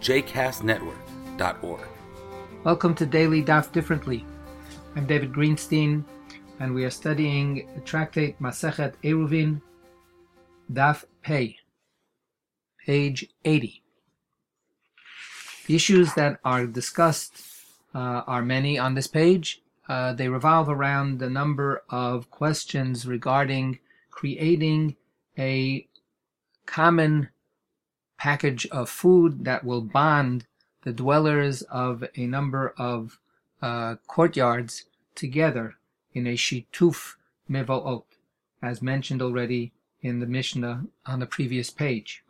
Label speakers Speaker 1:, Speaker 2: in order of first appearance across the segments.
Speaker 1: jcastnetwork.org.
Speaker 2: Welcome to Daily Daf Differently. I'm David Greenstein, and we are studying the tractate Masechet Eruvin, Daf Pei, page 80. The issues that are discussed uh, are many on this page. Uh, they revolve around a number of questions regarding creating a common package of food that will bond the dwellers of a number of uh, courtyards together in a shituf mevoot, as mentioned already in the Mishnah on the previous page.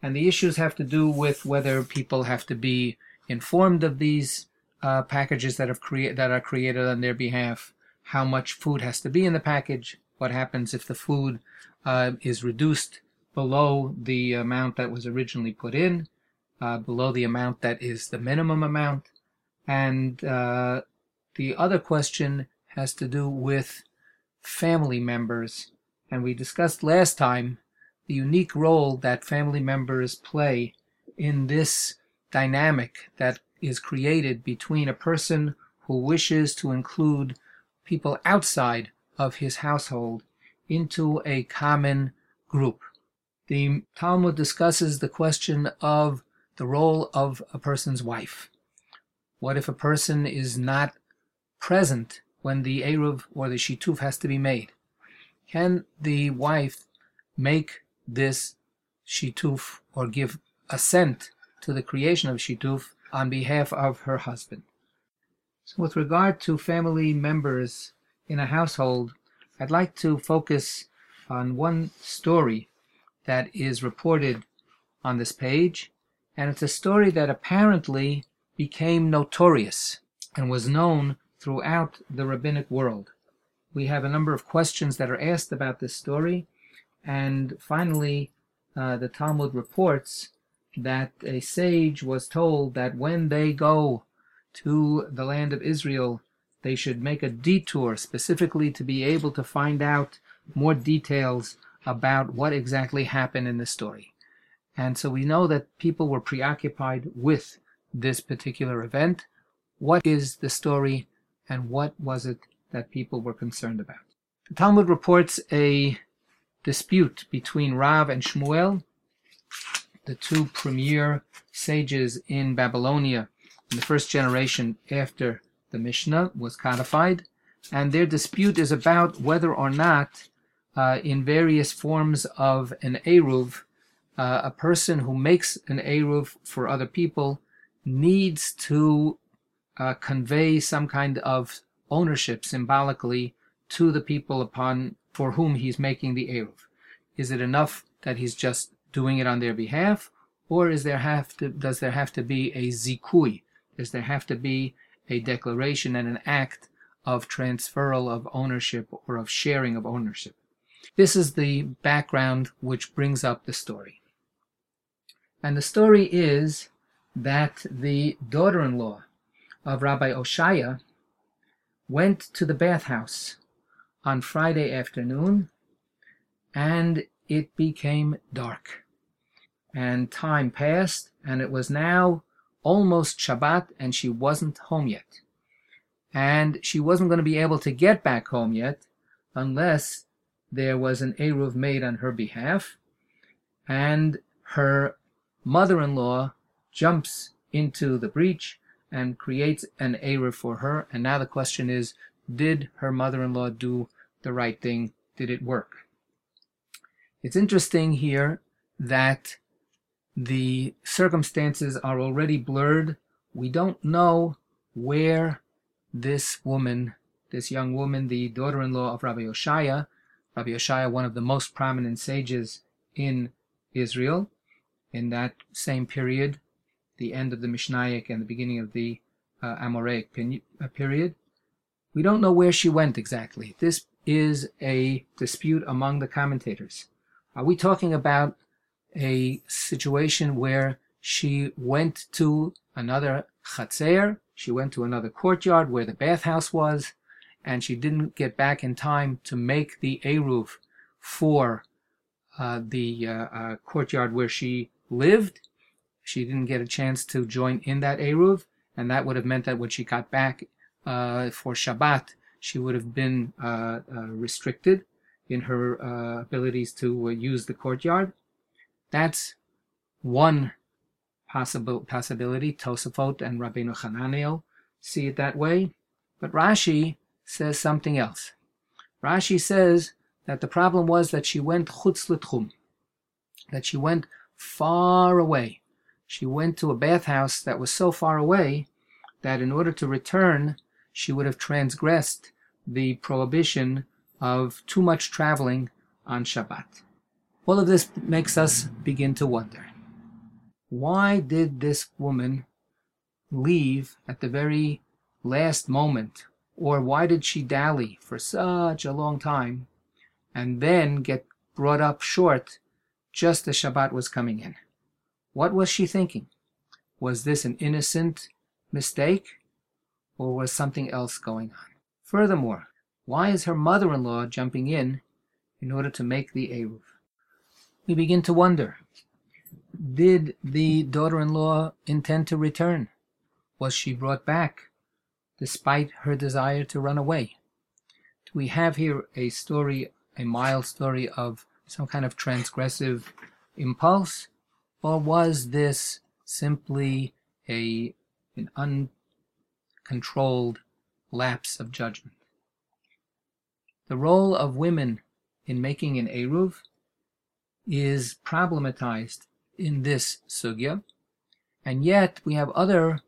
Speaker 2: And the issues have to do with whether people have to be informed of these uh, packages that have create that are created on their behalf, how much food has to be in the package, what happens if the food uh, is reduced below the amount that was originally put in, uh, below the amount that is the minimum amount. And uh, the other question has to do with family members. And we discussed last time the unique role that family members play in this dynamic that is created between a person who wishes to include people outside of his household into a common group. The Talmud discusses the question of the role of a person's wife. What if a person is not present when the Eruv or the Shituf has to be made? Can the wife make this Shituf or give assent to the creation of Shituf on behalf of her husband? So, with regard to family members in a household, I'd like to focus on one story that is reported on this page, and it's a story that apparently became notorious and was known throughout the rabbinic world. We have a number of questions that are asked about this story, and finally, uh, the Talmud reports that a sage was told that when they go to the land of Israel, they should make a detour specifically to be able to find out more details about what exactly happened in the story. And so we know that people were preoccupied with this particular event. What is the story and what was it that people were concerned about? The Talmud reports a dispute between Rav and Shmuel, the two premier sages in Babylonia in the first generation after the Mishnah was codified. And their dispute is about whether or not uh, in various forms of an Eruv, uh, a person who makes an Eruv for other people needs to uh, convey some kind of ownership symbolically to the people upon for whom he's making the Eruv. Is it enough that he's just doing it on their behalf, or is there have to does there have to be a zikui? Does there have to be a declaration and an act of transferal of ownership or of sharing of ownership? This is the background which brings up the story. And the story is that the daughter in law of Rabbi Oshaya went to the bathhouse on Friday afternoon and it became dark. And time passed and it was now almost Shabbat and she wasn't home yet. And she wasn't going to be able to get back home yet unless there was an Eruv made on her behalf, and her mother in law jumps into the breach and creates an Eruv for her. And now the question is did her mother in law do the right thing? Did it work? It's interesting here that the circumstances are already blurred. We don't know where this woman, this young woman, the daughter in law of Rabbi Oshaya, Rabbi Yeshaya, one of the most prominent sages in Israel in that same period. the end of the Mishnaic and the beginning of the uh, Amoraic uh, period. We don't know where she went exactly. This is a dispute among the commentators. Are we talking about a situation where she went to another chatzer, she went to another courtyard where the bathhouse was, and she didn't get back in time to make the Eruv for uh, the uh, uh, courtyard where she lived. She didn't get a chance to join in that Eruv, and that would have meant that when she got back uh, for Shabbat, she would have been uh, uh, restricted in her abilities to use the courtyard. That's one possible possibility. Tosafot and Rabbeinu Hananel see it that way, but Rashi says something else. Rashi says that the problem was that she went chutz l'tchum, that she went far away. She went to a bathhouse that was so far away that in order to return, she would have transgressed the prohibition of too much traveling on Shabbat. All of this makes us begin to wonder why did this woman leave at the very last moment? Or why did she dally for such a long time and then get brought up short just as Shabbat was coming in? What was she thinking? Was this an innocent mistake or was something else going on? Furthermore, why is her mother in law jumping in in order to make the Eruv? We begin to wonder did the daughter in law intend to return? Was she brought back despite her desire to run away? We have here a story, a mild story of some kind of transgressive impulse? Or was this simply a, an uncontrolled lapse of judgment? The role of women in making an Eruv is problematized in this sugya, and yet we have other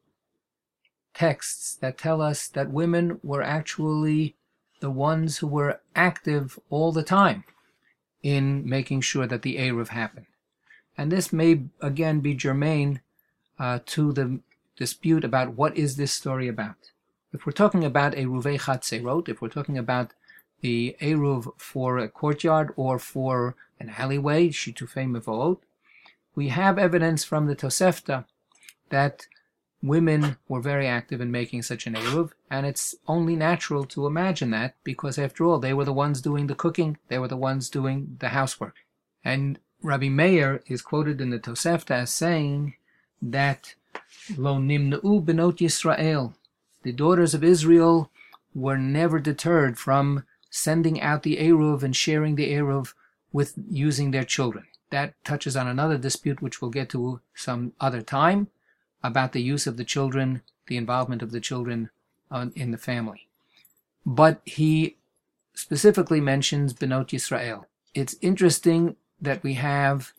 Speaker 2: texts that tell us that women were actually the ones who were active all the time in making sure that the Eruv happened. And this may again be germane uh, to the dispute about what is this story about. If we're talking about Eruvei Chatzerot, if we're talking about the Eruv for a courtyard or for an alleyway, Shitufei Mevoot, we have evidence from the Tosefta that women were very active in making such an Eruv, and it's only natural to imagine that because, after all, they were the ones doing the cooking, they were the ones doing the housework. And Rabbi Meir is quoted in the Tosefta as saying that Lo nimna'u benot Yisrael, the daughters of Israel were never deterred from sending out the Eruv and sharing the Eruv with using their children. That touches on another dispute which we'll get to some other time about the use of the children, the involvement of the children uh, in the family. But he specifically mentions Benot Yisrael. It's interesting that we have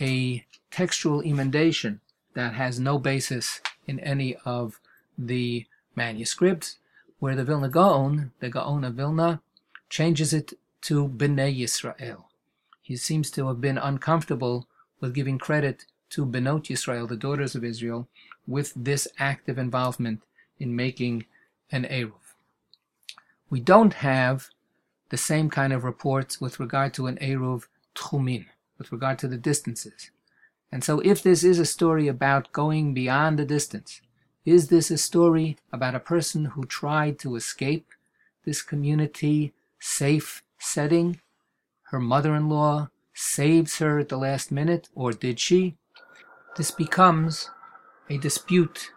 Speaker 2: a textual emendation that has no basis in any of the manuscripts, where the Vilna Gaon, the Gaon of Vilna, changes it to Bnei Yisrael he seems to have been uncomfortable with giving credit to Benot Yisrael, the daughters of Israel, with this active involvement in making an Eruv. We don't have the same kind of reports with regard to an Eruv Tchumin, with regard to the distances. And so if this is a story about going beyond the distance, is this a story about a person who tried to escape this community safe setting her mother in law saves her at the last minute, or did she? This becomes a dispute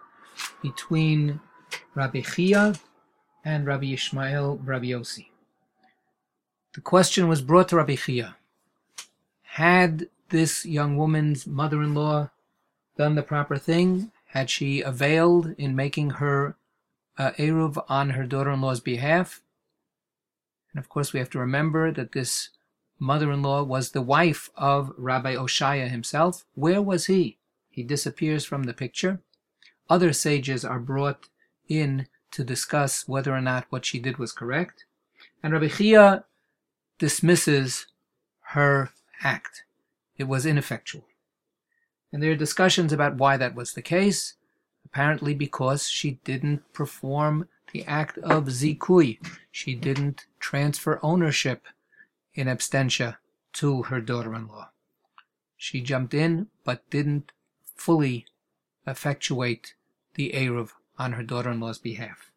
Speaker 2: between Rabbi Chia and Rabbi Ishmael Rabbi Yossi. The question was brought to Rabbi Chia. Had this young woman's mother in law done the proper thing? Had she availed in making her uh, Eruv on her daughter in law's behalf? And of course, we have to remember that this mother-in-law was the wife of Rabbi Oshaya himself. Where was he? He disappears from the picture. Other sages are brought in to discuss whether or not what she did was correct. And Rabbi Chia dismisses her act. It was ineffectual. And there are discussions about why that was the case. Apparently, because she didn't perform the act of zikui. She didn't transfer ownership in abstentia to her daughter in law. She jumped in, but didn't fully effectuate the Eruv on her daughter in law's behalf.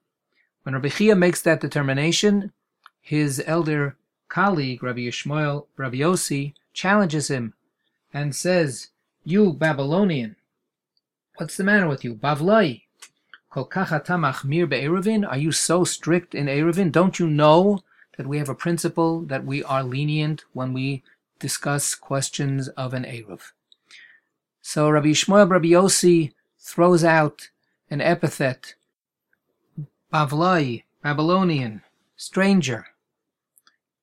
Speaker 2: When Rabbi Chia makes that determination, his elder colleague, Rabbi Yishmael, Rabbi Yossi, challenges him and says, You Babylonian, what's the matter with you? Bavlai, are you so strict in Eruvin? Don't you know that we have a principle that we are lenient when we discuss questions of an Eruv? So Rabbi Yishmael Rabbi Yossi throws out an epithet, Bavlai, Babylonian, stranger.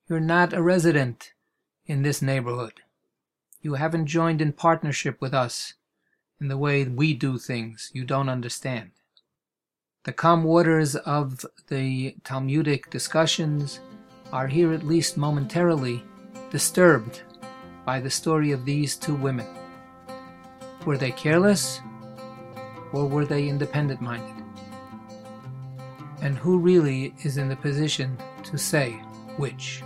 Speaker 2: You're not a resident in this neighborhood. You haven't joined in partnership with us in the way we do things. You don't understand. The calm waters of the Talmudic discussions are here at least momentarily disturbed by the story of these two women. Were they careless or were they independent minded? And who really is in the position to say which?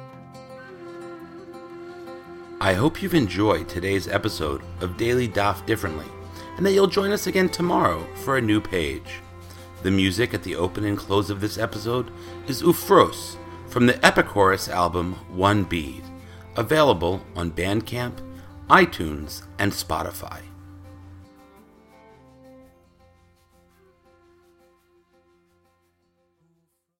Speaker 1: I hope you've enjoyed today's episode of Daily Daf Differently and that you'll join us again tomorrow for a new page. The music at the open and close of this episode is Ufros from the Epichorus album One Bead, available on Bandcamp, iTunes, and Spotify.